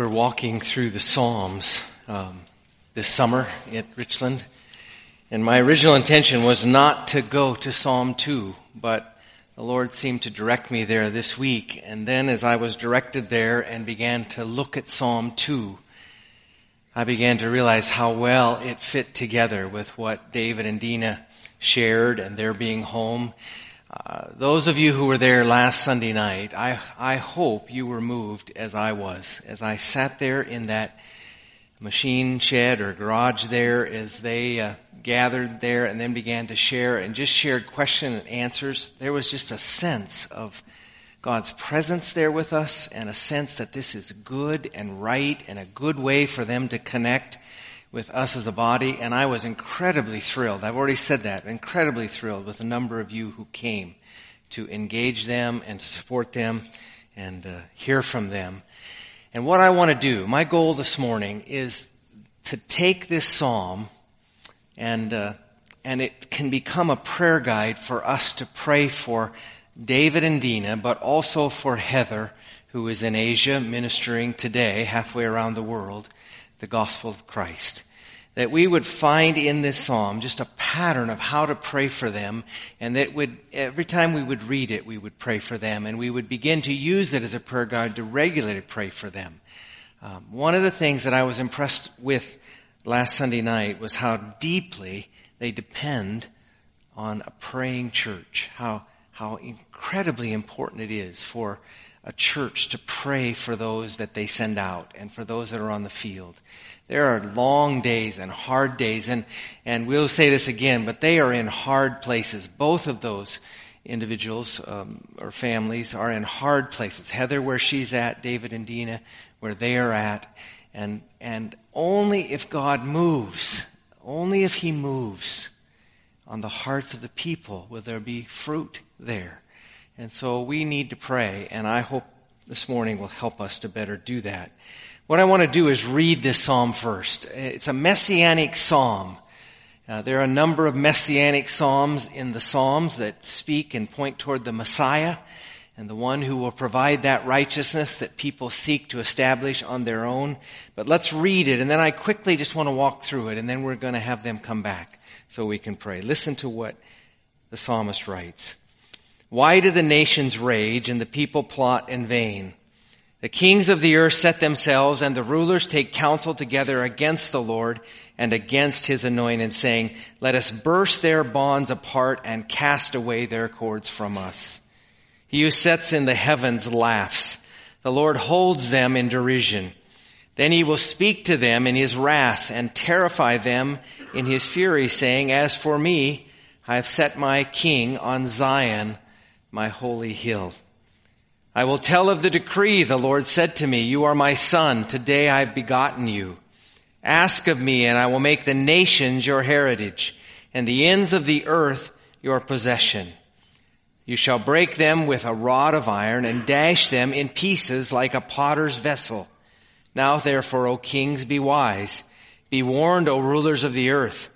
We're walking through the Psalms um, this summer at Richland, and my original intention was not to go to Psalm 2, but the Lord seemed to direct me there this week. And then as I was directed there and began to look at Psalm 2, I began to realize how well it fit together with what David and Dina shared and their being home. Uh, those of you who were there last Sunday night, I, I hope you were moved as I was, as I sat there in that machine shed or garage there as they uh, gathered there and then began to share and just shared question and answers. There was just a sense of God's presence there with us and a sense that this is good and right and a good way for them to connect with us as a body, and I was incredibly thrilled. I've already said that, incredibly thrilled with the number of you who came to engage them and to support them and uh, hear from them. And what I want to do, my goal this morning is to take this psalm and uh, and it can become a prayer guide for us to pray for David and Dina, but also for Heather, who is in Asia ministering today, halfway around the world the gospel of Christ. That we would find in this psalm just a pattern of how to pray for them, and that would, every time we would read it, we would pray for them, and we would begin to use it as a prayer guide to regularly pray for them. Um, one of the things that I was impressed with last Sunday night was how deeply they depend on a praying church, how, how incredibly important it is for a church to pray for those that they send out and for those that are on the field. There are long days and hard days and, and we'll say this again, but they are in hard places. Both of those individuals um, or families are in hard places. Heather where she's at, David and Dina where they are at, and, and only if God moves, only if He moves on the hearts of the people will there be fruit there. And so we need to pray, and I hope this morning will help us to better do that. What I want to do is read this psalm first. It's a messianic psalm. Uh, there are a number of messianic psalms in the psalms that speak and point toward the Messiah and the one who will provide that righteousness that people seek to establish on their own. But let's read it, and then I quickly just want to walk through it, and then we're going to have them come back so we can pray. Listen to what the psalmist writes. Why do the nations rage and the people plot in vain? The kings of the earth set themselves and the rulers take counsel together against the Lord and against his anointed saying, let us burst their bonds apart and cast away their cords from us. He who sets in the heavens laughs. The Lord holds them in derision. Then he will speak to them in his wrath and terrify them in his fury saying, as for me, I have set my king on Zion my holy hill. I will tell of the decree the Lord said to me, you are my son. Today I have begotten you. Ask of me and I will make the nations your heritage and the ends of the earth your possession. You shall break them with a rod of iron and dash them in pieces like a potter's vessel. Now therefore, O kings, be wise. Be warned, O rulers of the earth.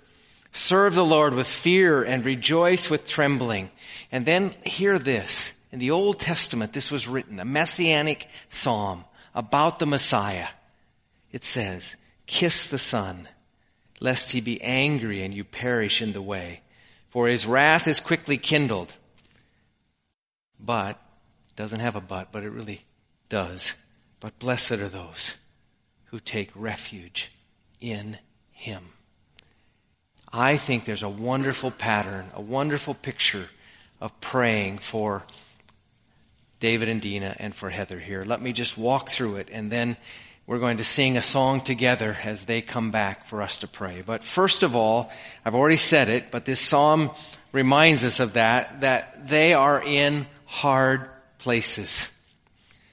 Serve the Lord with fear and rejoice with trembling. And then hear this. In the Old Testament, this was written, a messianic psalm about the Messiah. It says, kiss the Son, lest he be angry and you perish in the way. For his wrath is quickly kindled. But, doesn't have a but, but it really does. But blessed are those who take refuge in him. I think there's a wonderful pattern, a wonderful picture of praying for David and Dina and for Heather here. Let me just walk through it and then we're going to sing a song together as they come back for us to pray. But first of all, I've already said it, but this psalm reminds us of that, that they are in hard places.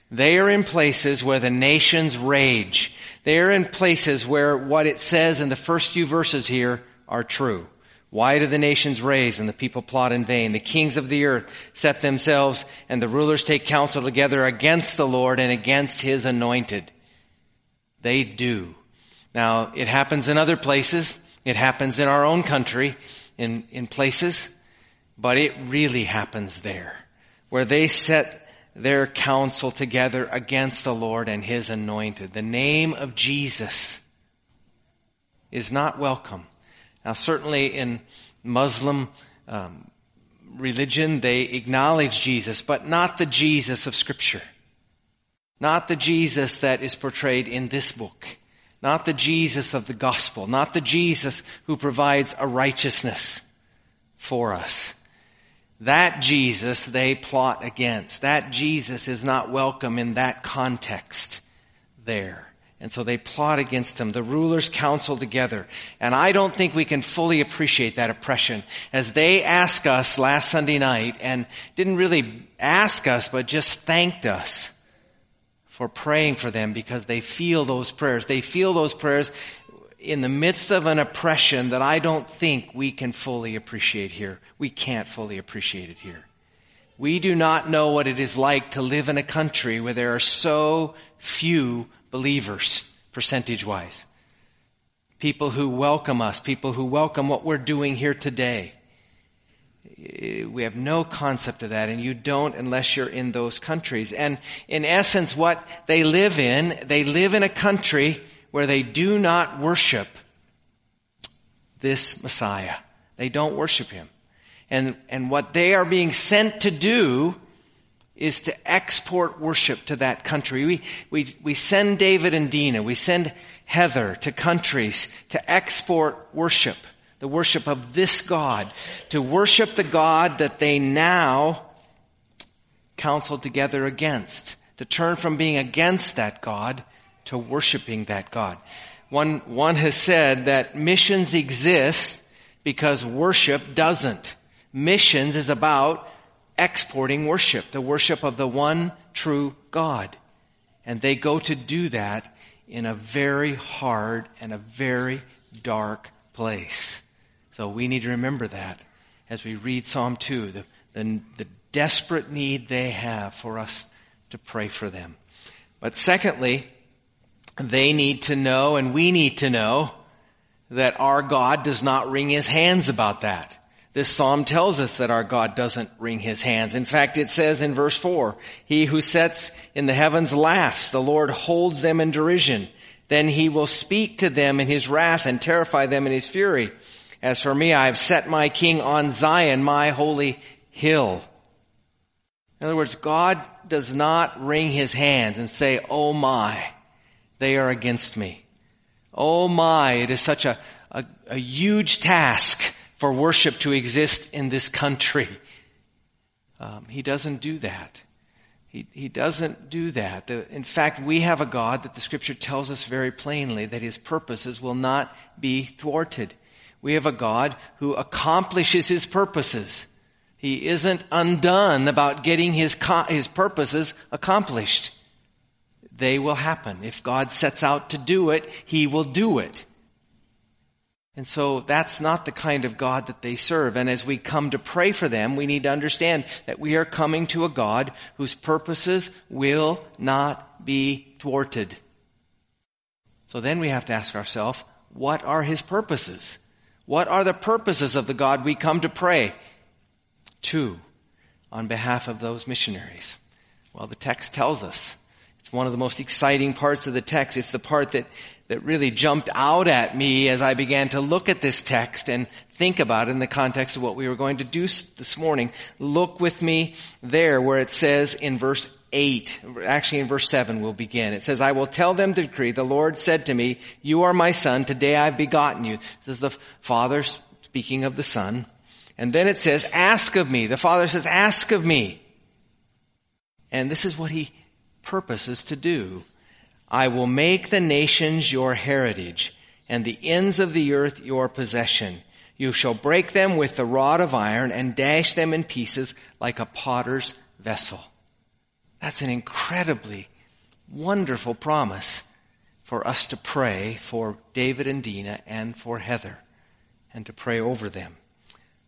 They are in places where the nations rage. They are in places where what it says in the first few verses here are true. Why do the nations raise and the people plot in vain? The kings of the earth set themselves and the rulers take counsel together against the Lord and against his anointed. They do. Now, it happens in other places. It happens in our own country, in, in places, but it really happens there, where they set their counsel together against the Lord and his anointed. The name of Jesus is not welcome. Now, certainly in Muslim um, religion, they acknowledge Jesus, but not the Jesus of Scripture. Not the Jesus that is portrayed in this book. Not the Jesus of the gospel. Not the Jesus who provides a righteousness for us. That Jesus they plot against. That Jesus is not welcome in that context there. And so they plot against him. The rulers counsel together. And I don't think we can fully appreciate that oppression as they ask us last Sunday night and didn't really ask us, but just thanked us for praying for them because they feel those prayers. They feel those prayers in the midst of an oppression that I don't think we can fully appreciate here. We can't fully appreciate it here. We do not know what it is like to live in a country where there are so few believers, percentage wise. People who welcome us, people who welcome what we're doing here today. We have no concept of that, and you don't unless you're in those countries. And in essence, what they live in, they live in a country where they do not worship this Messiah. They don't worship him. And, and what they are being sent to do is to export worship to that country. We, we, we send David and Dina, we send Heather to countries to export worship, the worship of this God, to worship the God that they now counsel together against, to turn from being against that God to worshiping that God. One, one has said that missions exist because worship doesn't. Missions is about exporting worship, the worship of the one true God. And they go to do that in a very hard and a very dark place. So we need to remember that as we read Psalm 2, the, the, the desperate need they have for us to pray for them. But secondly, they need to know and we need to know that our God does not wring his hands about that. This psalm tells us that our God doesn't wring his hands. In fact, it says in verse 4, He who sits in the heavens laughs, the Lord holds them in derision. Then he will speak to them in his wrath and terrify them in his fury. As for me, I have set my king on Zion, my holy hill. In other words, God does not wring his hands and say, Oh my, they are against me. Oh my, it is such a, a, a huge task for worship to exist in this country. Um, he doesn't do that. He, he doesn't do that. The, in fact, we have a God that the scripture tells us very plainly that his purposes will not be thwarted. We have a God who accomplishes his purposes. He isn't undone about getting his, his purposes accomplished they will happen. If God sets out to do it, He will do it. And so that's not the kind of God that they serve. And as we come to pray for them, we need to understand that we are coming to a God whose purposes will not be thwarted. So then we have to ask ourselves, what are his purposes? What are the purposes of the God we come to pray to on behalf of those missionaries? Well, the text tells us one of the most exciting parts of the text. It's the part that, that really jumped out at me as I began to look at this text and think about it in the context of what we were going to do this morning. Look with me there where it says in verse 8, actually in verse 7 we'll begin. It says, I will tell them the decree. The Lord said to me, you are my son. Today I've begotten you. This is the father speaking of the son. And then it says, ask of me. The father says, ask of me. And this is what he purposes to do. I will make the nations your heritage and the ends of the earth your possession. You shall break them with the rod of iron and dash them in pieces like a potter's vessel. That's an incredibly wonderful promise for us to pray for David and Dina and for Heather and to pray over them.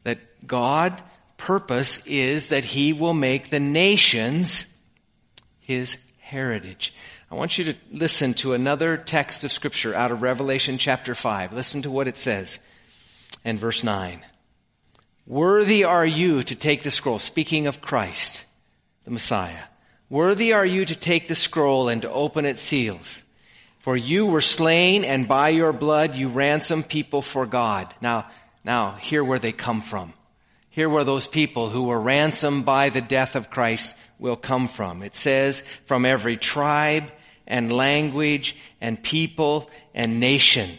That God purpose is that he will make the nations his heritage. I want you to listen to another text of scripture out of Revelation chapter 5. Listen to what it says in verse 9. Worthy are you to take the scroll, speaking of Christ, the Messiah. Worthy are you to take the scroll and to open its seals. For you were slain and by your blood you ransomed people for God. Now, now, hear where they come from. Hear where those people who were ransomed by the death of Christ will come from. It says, from every tribe and language and people and nation.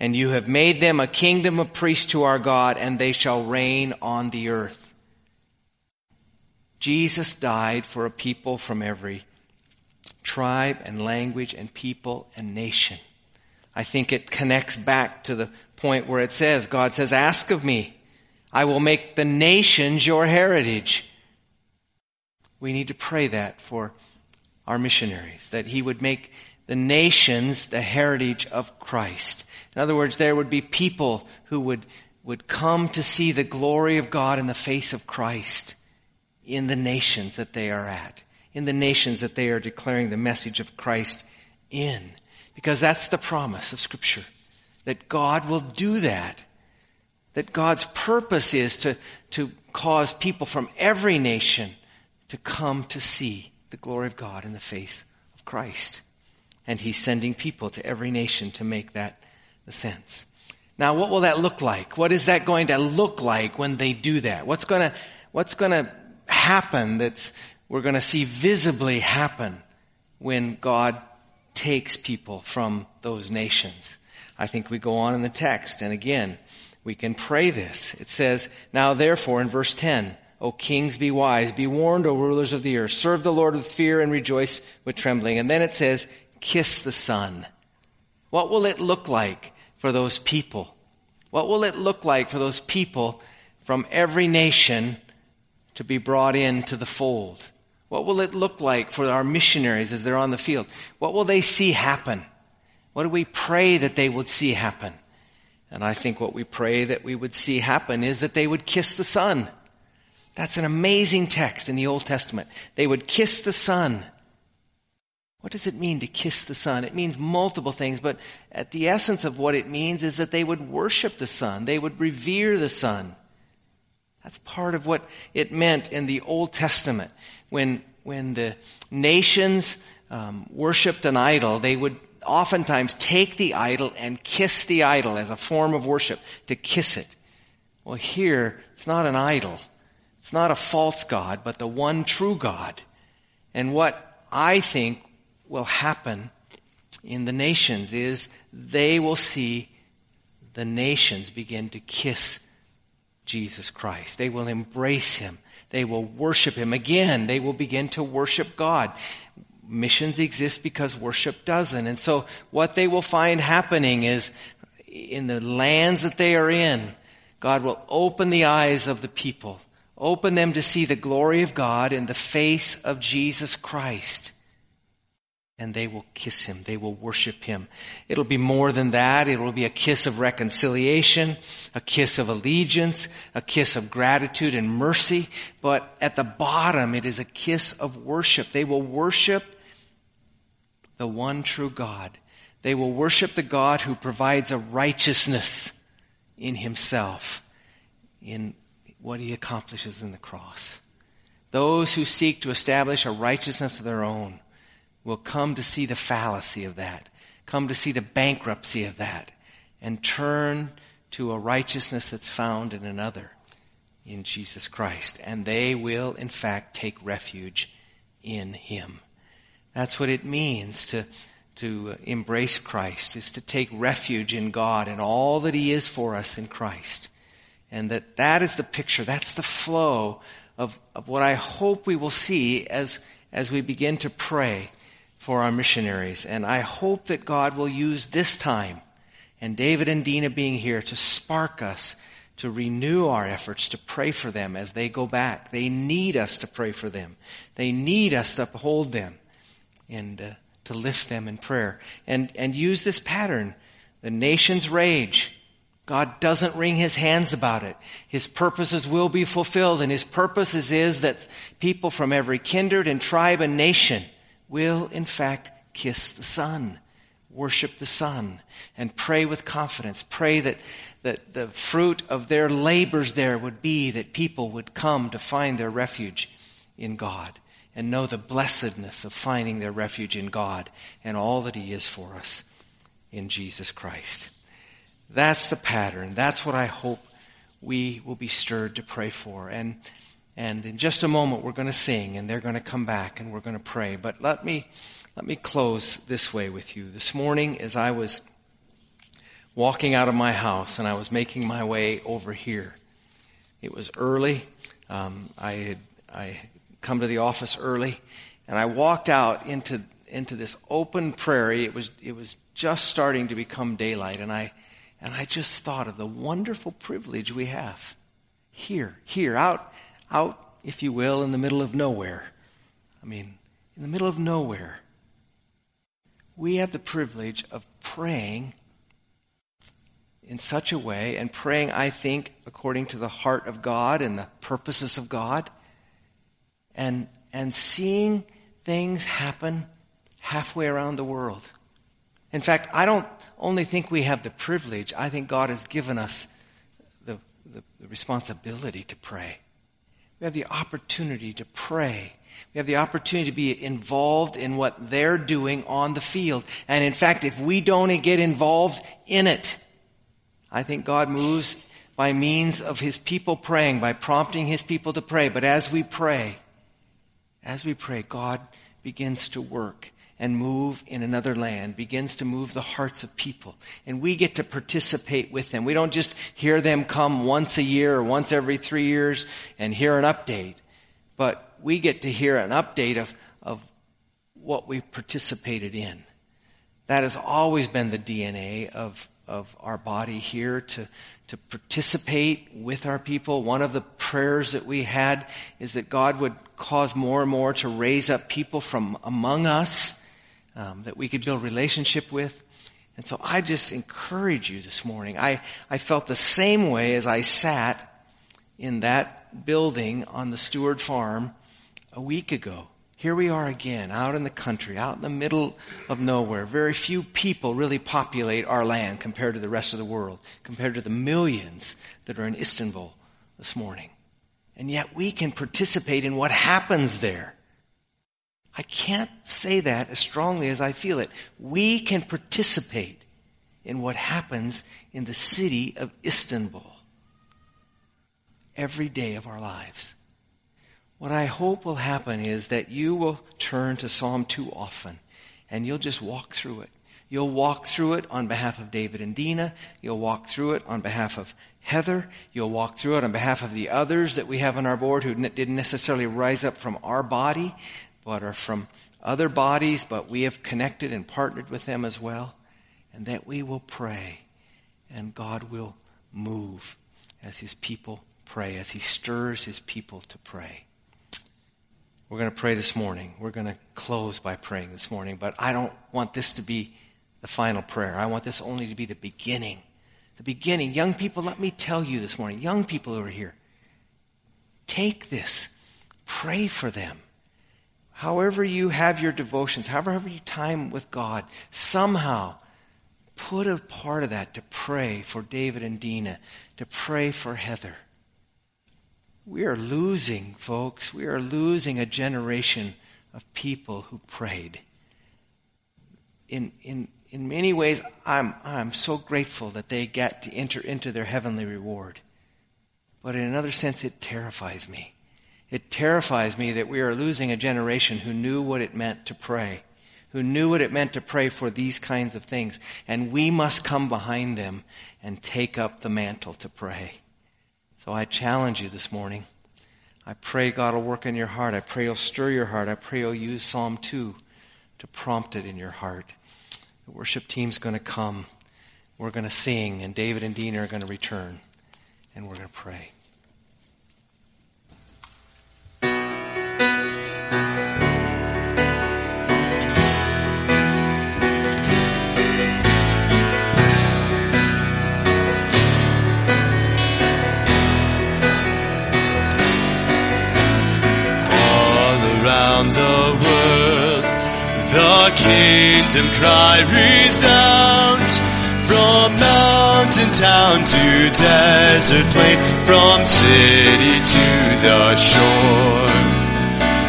And you have made them a kingdom of priests to our God, and they shall reign on the earth. Jesus died for a people from every tribe and language and people and nation. I think it connects back to the point where it says, God says, ask of me. I will make the nations your heritage. We need to pray that for our missionaries, that he would make the nations the heritage of Christ. In other words, there would be people who would, would come to see the glory of God in the face of Christ in the nations that they are at, in the nations that they are declaring the message of Christ in. Because that's the promise of Scripture. That God will do that. That God's purpose is to, to cause people from every nation to come to see the glory of God in the face of Christ. And He's sending people to every nation to make that the sense. Now, what will that look like? What is that going to look like when they do that? What's going to, what's going to happen that's we're going to see visibly happen when God takes people from those nations. I think we go on in the text and again, we can pray this. It says, now therefore in verse 10, O kings, be wise, be warned, O rulers of the earth, serve the Lord with fear and rejoice with trembling. And then it says, kiss the Son. What will it look like for those people? What will it look like for those people from every nation to be brought into the fold? What will it look like for our missionaries as they're on the field? What will they see happen? What do we pray that they would see happen? And I think what we pray that we would see happen is that they would kiss the Son. That's an amazing text in the Old Testament. They would kiss the Son. What does it mean to kiss the Son? It means multiple things, but at the essence of what it means is that they would worship the Son. They would revere the Son. That's part of what it meant in the Old Testament. When, when the nations um, worshipped an idol, they would oftentimes take the idol and kiss the idol as a form of worship, to kiss it. Well, here, it's not an idol. It's not a false God, but the one true God. And what I think will happen in the nations is they will see the nations begin to kiss Jesus Christ. They will embrace Him. They will worship Him. Again, they will begin to worship God. Missions exist because worship doesn't. And so what they will find happening is in the lands that they are in, God will open the eyes of the people, open them to see the glory of God in the face of Jesus Christ and they will kiss him. They will worship him. It'll be more than that. It will be a kiss of reconciliation, a kiss of allegiance, a kiss of gratitude and mercy. But at the bottom, it is a kiss of worship. They will worship the one true God. They will worship the God who provides a righteousness in himself, in what he accomplishes in the cross. Those who seek to establish a righteousness of their own will come to see the fallacy of that, come to see the bankruptcy of that, and turn to a righteousness that's found in another, in Jesus Christ. And they will, in fact, take refuge in Him. That's what it means to, to embrace Christ, is to take refuge in God and all that He is for us in Christ. And that that is the picture, that's the flow of, of what I hope we will see as, as we begin to pray for our missionaries. And I hope that God will use this time and David and Dina being here to spark us to renew our efforts to pray for them as they go back. They need us to pray for them. They need us to uphold them and uh, to lift them in prayer. And, and use this pattern. The nations rage. God doesn't wring his hands about it. His purposes will be fulfilled and his purposes is that people from every kindred and tribe and nation will in fact kiss the Son, worship the Son, and pray with confidence. Pray that, that the fruit of their labors there would be that people would come to find their refuge in God. and know the blessedness of finding their refuge in God and all that He is for us in Jesus Christ. That's the pattern. That's what I hope we will be stirred to pray for. And, and in just a moment we're going to sing and they're going to come back and we're going to pray. But let me, let me close this way with you. This morning as I was walking out of my house and I was making my way over here, it was early. Um, I had, I come to the office early, and I walked out into into this open prairie. It was it was just starting to become daylight, and I and I just thought of the wonderful privilege we have here, here, out, out, if you will, in the middle of nowhere. I mean, in the middle of nowhere. We have the privilege of praying in such a way and praying, I think, according to the heart of God and the purposes of God and, and seeing things happen halfway around the world. In fact, I don't only think we have the privilege, I think God has given us the, the, the responsibility to pray. We have the opportunity to pray. We have the opportunity to be involved in what they're doing on the field. And in fact, if we don't get involved in it, I think God moves by means of His people praying, by prompting His people to pray. But as we pray, as we pray, God begins to work and move in another land, begins to move the hearts of people. And we get to participate with them. We don't just hear them come once a year or once every three years and hear an update, but we get to hear an update of, of what we've participated in. That has always been the DNA of, of our body here to, to participate with our people. One of the prayers that we had is that God would cause more and more to raise up people from among us um, that we could build relationship with. And so I just encourage you this morning. I, I felt the same way as I sat in that building on the Stewart farm a week ago. Here we are again, out in the country, out in the middle of nowhere. Very few people really populate our land compared to the rest of the world, compared to the millions that are in Istanbul this morning. And yet we can participate in what happens there. I can't say that as strongly as I feel it. We can participate in what happens in the city of Istanbul every day of our lives. What I hope will happen is that you will turn to Psalm 2 often and you'll just walk through it. You'll walk through it on behalf of David and Dina. You'll walk through it on behalf of Heather. You'll walk through it on behalf of the others that we have on our board who didn't necessarily rise up from our body, but are from other bodies, but we have connected and partnered with them as well. And that we will pray and God will move as his people pray, as he stirs his people to pray. We're going to pray this morning. We're going to close by praying this morning, but I don't want this to be the final prayer. I want this only to be the beginning. The beginning. Young people, let me tell you this morning, young people who are here, take this. Pray for them however you have your devotions, however you time with God, somehow put a part of that to pray for David and Dina, to pray for Heather. We are losing, folks, we are losing a generation of people who prayed. In, in, in many ways, I'm, I'm so grateful that they get to enter into their heavenly reward. But in another sense, it terrifies me it terrifies me that we are losing a generation who knew what it meant to pray, who knew what it meant to pray for these kinds of things. And we must come behind them and take up the mantle to pray. So I challenge you this morning. I pray God will work in your heart. I pray He'll stir your heart. I pray He'll use Psalm 2 to prompt it in your heart. The worship team's going to come. We're going to sing, and David and Dina are going to return, and we're going to pray. Kingdom cry resounds from mountain town to desert plain, from city to the shore.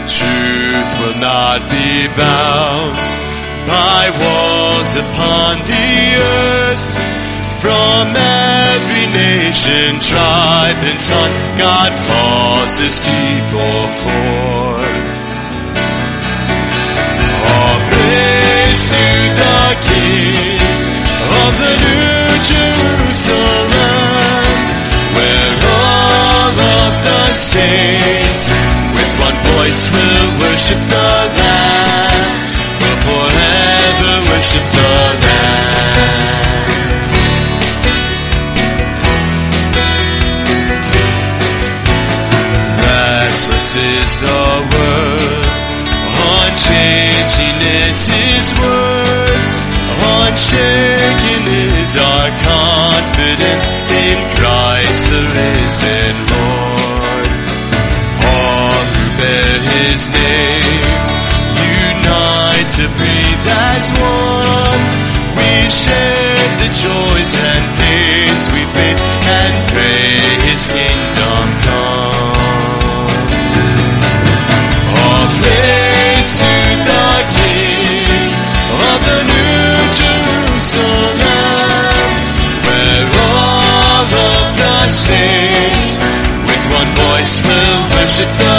Truth will not be bound by walls upon the earth. From every nation, tribe, and tongue, God calls his people forth. All saints with one voice will worship the Lamb, will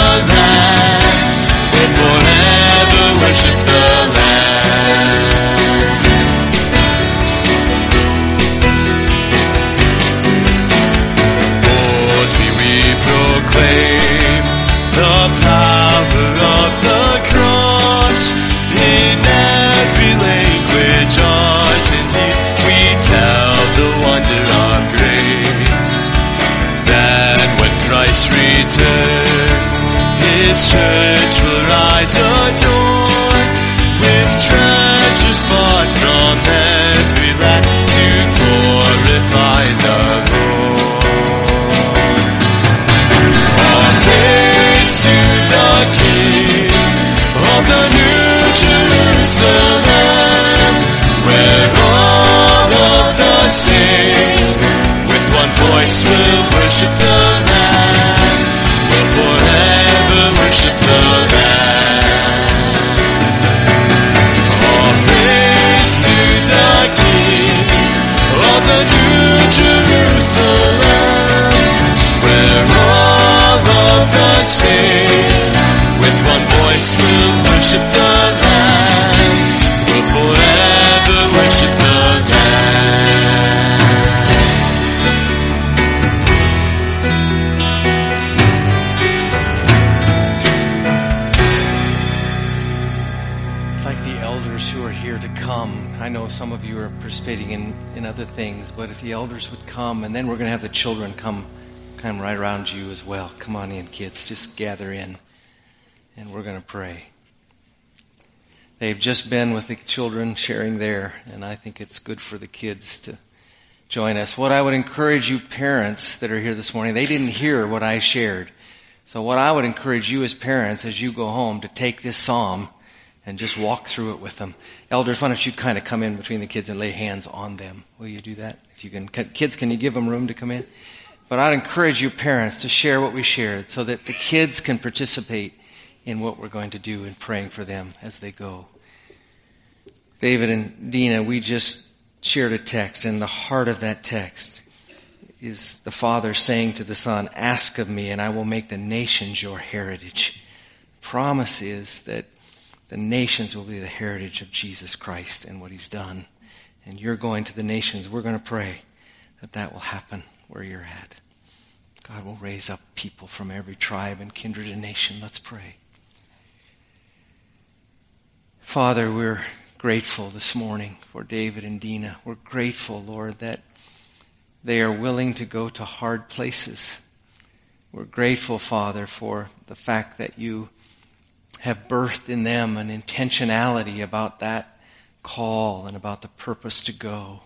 in, other things, but if the elders would come, and then we're going to have the children come, come right around you as well. Come on in, kids. Just gather in, and we're going to pray. They've just been with the children sharing there, and I think it's good for the kids to join us. What I would encourage you parents that are here this morning, they didn't hear what I shared. So what I would encourage you as parents as you go home to take this psalm and just walk through it with them. Elders, why don't you kind of come in between the kids and lay hands on them? Will you do that? If you can, kids, can you give them room to come in? But I'd encourage you parents to share what we shared so that the kids can participate in what we're going to do in praying for them as they go. David and Dina, we just shared a text and the heart of that text is the father saying to the son, ask of me and I will make the nations your heritage. Promise is that the nations will be the heritage of Jesus Christ and what he's done. And you're going to the nations. We're going to pray that that will happen where you're at. God will raise up people from every tribe and kindred and nation. Let's pray. Father, we're grateful this morning for David and Dina. We're grateful, Lord, that they are willing to go to hard places. We're grateful, Father, for the fact that you have birthed in them an intentionality about that call and about the purpose to go.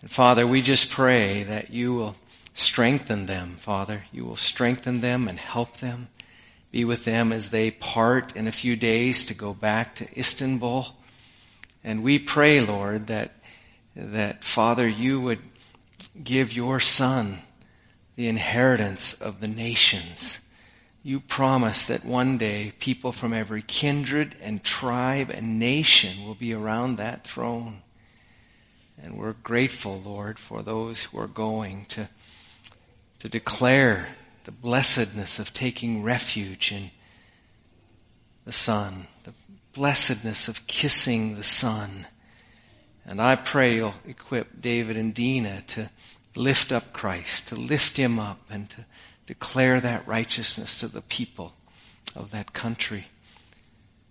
And Father, we just pray that you will strengthen them, Father. You will strengthen them and help them. Be with them as they part in a few days to go back to Istanbul. And we pray, Lord, that, that Father, you would give your son the inheritance of the nations you promise that one day people from every kindred and tribe and nation will be around that throne. And we're grateful, Lord, for those who are going to, to declare the blessedness of taking refuge in the Son, the blessedness of kissing the Son. And I pray you'll equip David and Dina to lift up Christ, to lift him up and to declare that righteousness to the people of that country.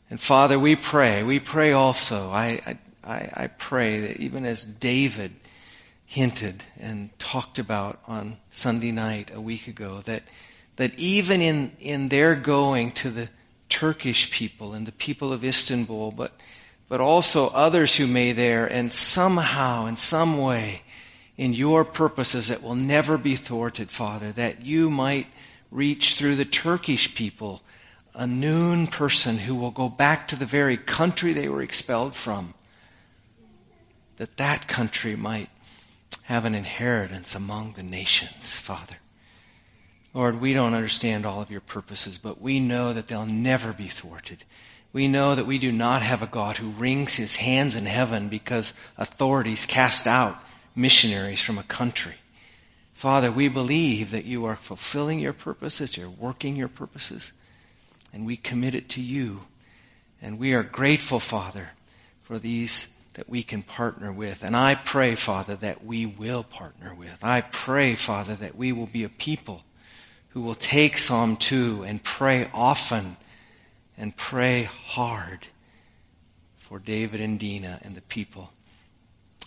And Father, we pray, we pray also, I, I, I pray that even as David hinted and talked about on Sunday night a week ago, that, that even in, in their going to the Turkish people and the people of Istanbul, but, but also others who may there, and somehow, in some way, in your purposes that will never be thwarted, Father, that you might reach through the Turkish people a noon person who will go back to the very country they were expelled from, that that country might have an inheritance among the nations, Father. Lord, we don't understand all of your purposes, but we know that they'll never be thwarted. We know that we do not have a God who wrings his hands in heaven because authorities cast out missionaries from a country. Father, we believe that you are fulfilling your purposes, you're working your purposes, and we commit it to you. And we are grateful, Father, for these that we can partner with. And I pray, Father, that we will partner with. I pray, Father, that we will be a people who will take Psalm 2 and pray often and pray hard for David and Dina and the people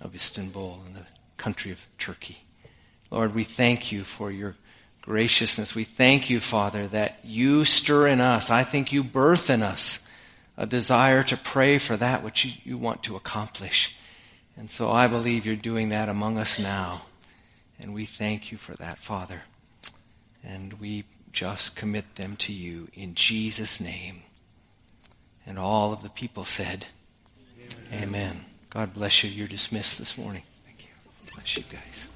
of Istanbul and the country of Turkey. Lord, we thank you for your graciousness. We thank you, Father, that you stir in us. I think you birth in us a desire to pray for that which you, want to accomplish. And so I believe you're doing that among us now. And we thank you for that, Father and we just commit them to you in Jesus' name. And all of the people said, Amen. Amen. God bless you. You're dismissed this morning. Bless you guys.